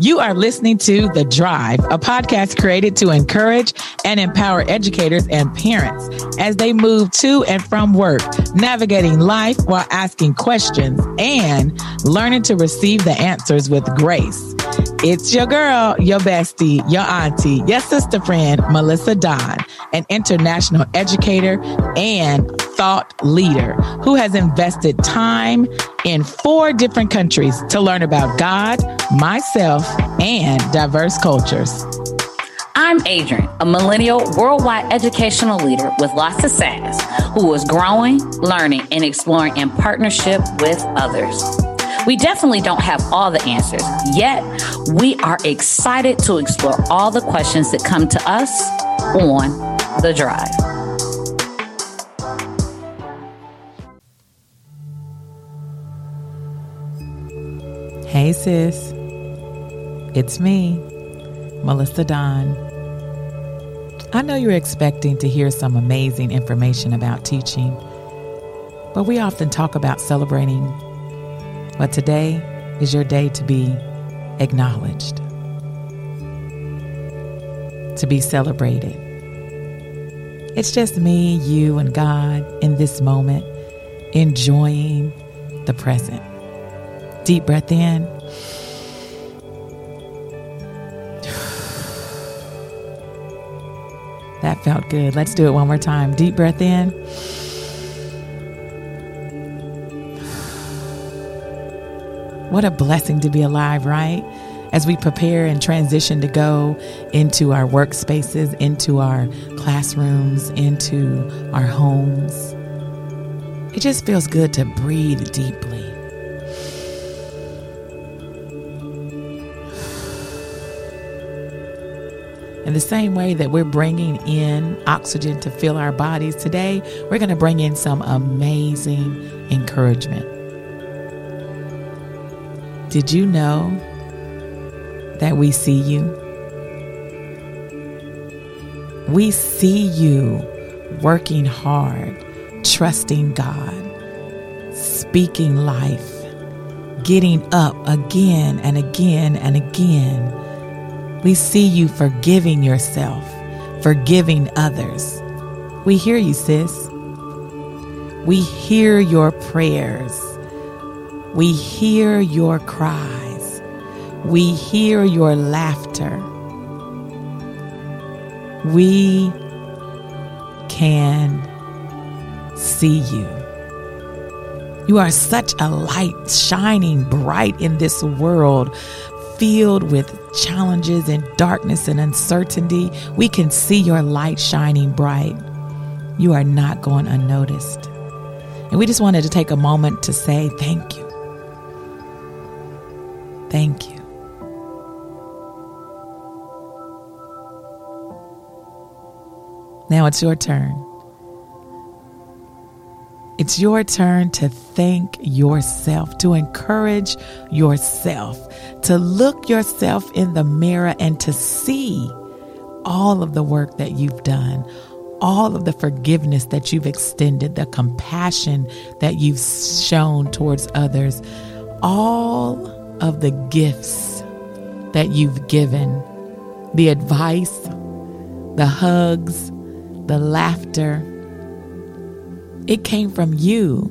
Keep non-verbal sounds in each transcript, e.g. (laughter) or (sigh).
You are listening to The Drive, a podcast created to encourage and empower educators and parents as they move to and from work, navigating life while asking questions and learning to receive the answers with grace. It's your girl, your bestie, your auntie, your sister friend, Melissa Don, an international educator and thought leader who has invested time in four different countries to learn about God, myself, and diverse cultures. I'm Adrian, a millennial worldwide educational leader with lots of sass who is growing, learning, and exploring in partnership with others. We definitely don't have all the answers, yet we are excited to explore all the questions that come to us on the drive. Hey, sis. It's me, Melissa Don. I know you're expecting to hear some amazing information about teaching, but we often talk about celebrating but today is your day to be acknowledged, to be celebrated. It's just me, you, and God in this moment, enjoying the present. Deep breath in. (sighs) That felt good. Let's do it one more time. Deep breath in. (sighs) What a blessing to be alive, right? As we prepare and transition to go into our workspaces, into our classrooms, into our homes. It just feels good to breathe deeply. In the same way that we're bringing in oxygen to fill our bodies today, we're going to bring in some amazing encouragement. Did you know that we see you? We see you working hard, trusting God, speaking life, getting up again and again and again. We see you forgiving yourself, forgiving others. We hear you, sis. We hear your prayers. We hear your cries. We hear your laughter. We can see you. You are such a light shining bright in this world filled with challenges and darkness and uncertainty. We can see your light shining bright. You are not going unnoticed. And we just wanted to take a moment to say thank you. Thank you. Now it's your turn. It's your turn to thank yourself, to encourage yourself, to look yourself in the mirror and to see all of the work that you've done, all of the forgiveness that you've extended, the compassion that you've shown towards others, all of the gifts that you've given the advice, the hugs, the laughter. It came from you.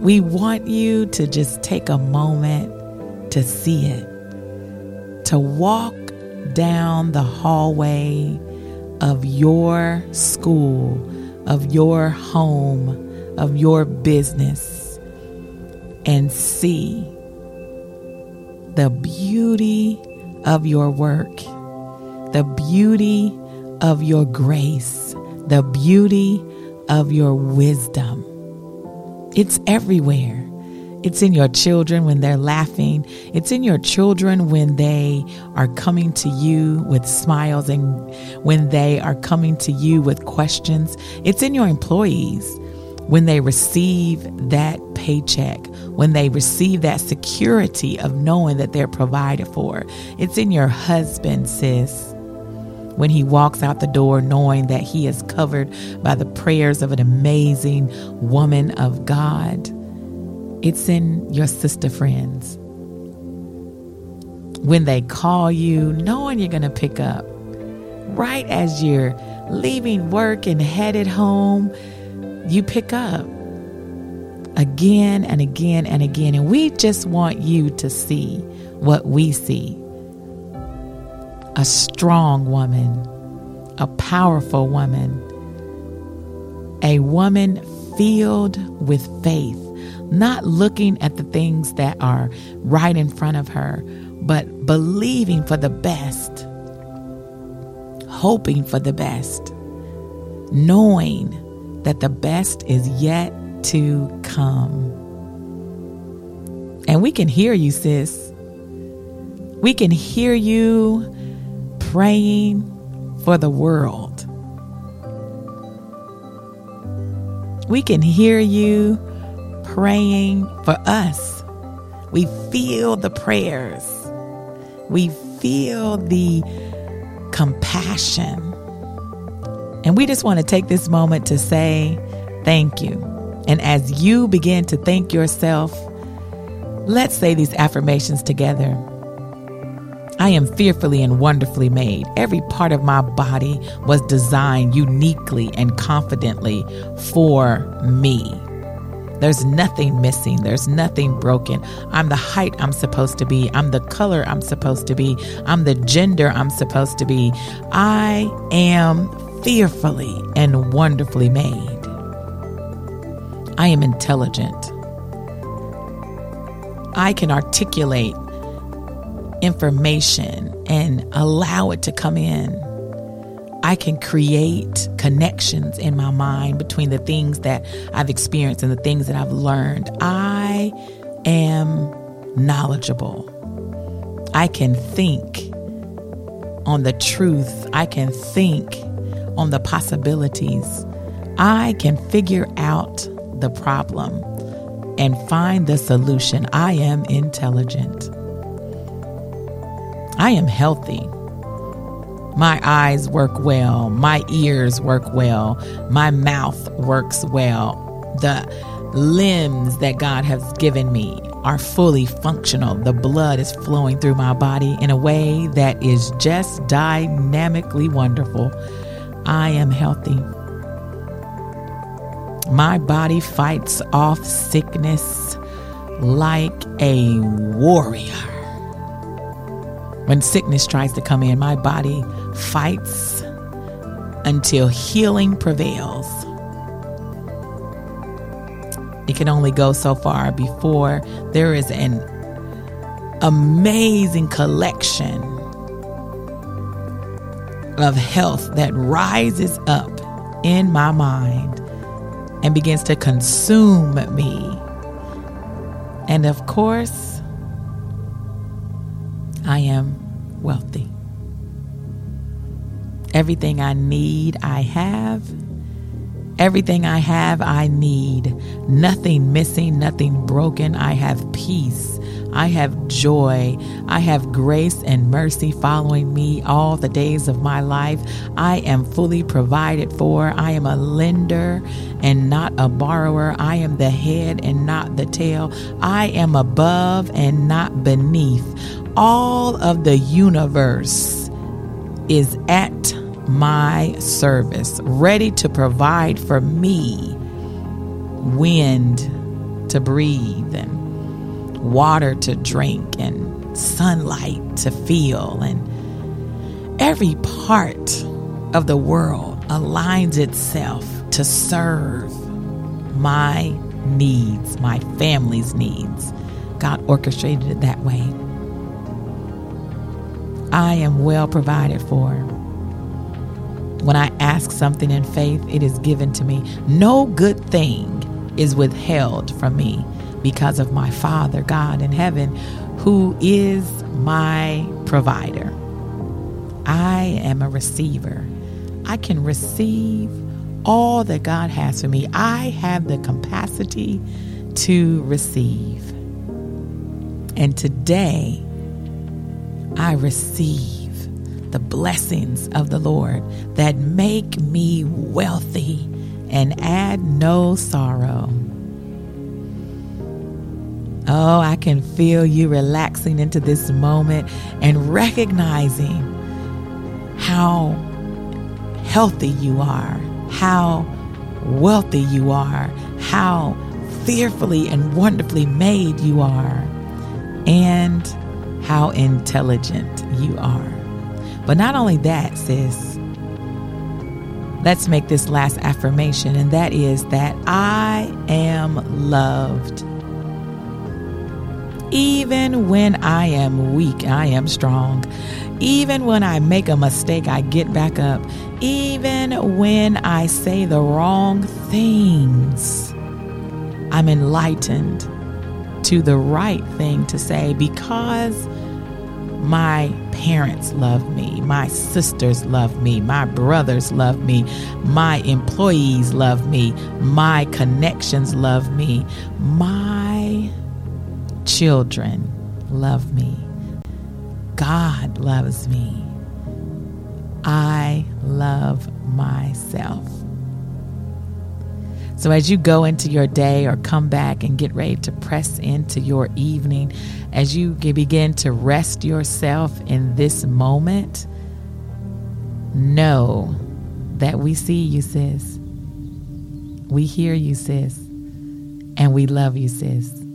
We want you to just take a moment to see it, to walk down the hallway of your school, of your home, of your business, and see the beauty of your work, the beauty of your grace, the beauty of your wisdom. It's everywhere. It's in your children when they're laughing. It's in your children when they are coming to you with smiles and when they are coming to you with questions. It's in your employees when they receive that paycheck, when they receive that security of knowing that they're provided for. It's in your husband, sis. When he walks out the door knowing that he is covered by the prayers of an amazing woman of God. It's in your sister friends. when they call you, knowing you're going to pick up. Right as you're leaving work and headed home, you pick up again and again and again. And we just want you to see what we see a strong woman, a powerful woman, a woman filled with faith, not looking at the things that are right in front of her, but believing for the best, hoping for the best, knowing that the best is yet to come. And we can hear you, sis. We can hear you praying for the world. We can hear you praying for us. We feel the prayers. We feel the compassion. And we just want to take this moment to say thank you. And as you begin to thank yourself, let's say these affirmations together. I am fearfully and wonderfully made. Every part of my body was designed uniquely and confidently for me. There's nothing missing. There's nothing broken. I'm the height I'm supposed to be. I'm the color I'm supposed to be. I'm the gender I'm supposed to be. I am fearfully and wonderfully made. I am intelligent. I can articulate information and allow it to come in. I can create connections in my mind between the things that I've experienced and the things that I've learned. I am knowledgeable. I can think on the truth. I can think on the possibilities. I can figure out the problem and find the solution. I am intelligent. I am healthy. My eyes work well. My ears work well. My mouth works well. The limbs that God has given me are fully functional. The blood is flowing through my body in a way that is just dynamically wonderful. I am healthy. My body fights off sickness like a warrior. When sickness tries to come in, my body fights until healing prevails. It can only go so far before there is an amazing collection of health that rises up in my mind and begins to consume me. And of course, I am wealthy. Everything I need, I have. Everything I have, I need. Nothing missing, nothing broken. I have peace. I have joy. I have grace and mercy following me all the days of my life. I am fully provided for. I am a lender and not a borrower. I am the head and not the tail. I am above and not beneath. All of the universe is at my service, ready to provide for me wind to breathe and water to drink and sunlight to feel. And every part of the world aligns itself to serve my needs, my family's needs. God orchestrated it that way. I am well provided for. When I ask something in faith, it is given to me. No good thing is withheld from me because of my Father, God in heaven, who is my provider. I am a receiver. I can receive all that God has for me. I have the capacity to receive. And today, I receive the blessings of the Lord that make me wealthy and add no sorrow. Oh, I can feel you relaxing into this moment and recognizing how healthy you are, how wealthy you are, how fearfully and wonderfully made you are, and how intelligent you are. But not only that, sis, let's make this last affirmation, and that is that I am loved. Even when I am weak, I am strong. Even when I make a mistake, I get back up. Even when I say the wrong things, I'm enlightened to the right thing to say because my parents love me, my sisters love me, my brothers love me, my employees love me, my connections love me, my children love me, God loves me. I love myself. So, as you go into your day or come back and get ready to press into your evening, as you begin to rest yourself in this moment, know that we see you, sis. We hear you, sis. And we love you, sis.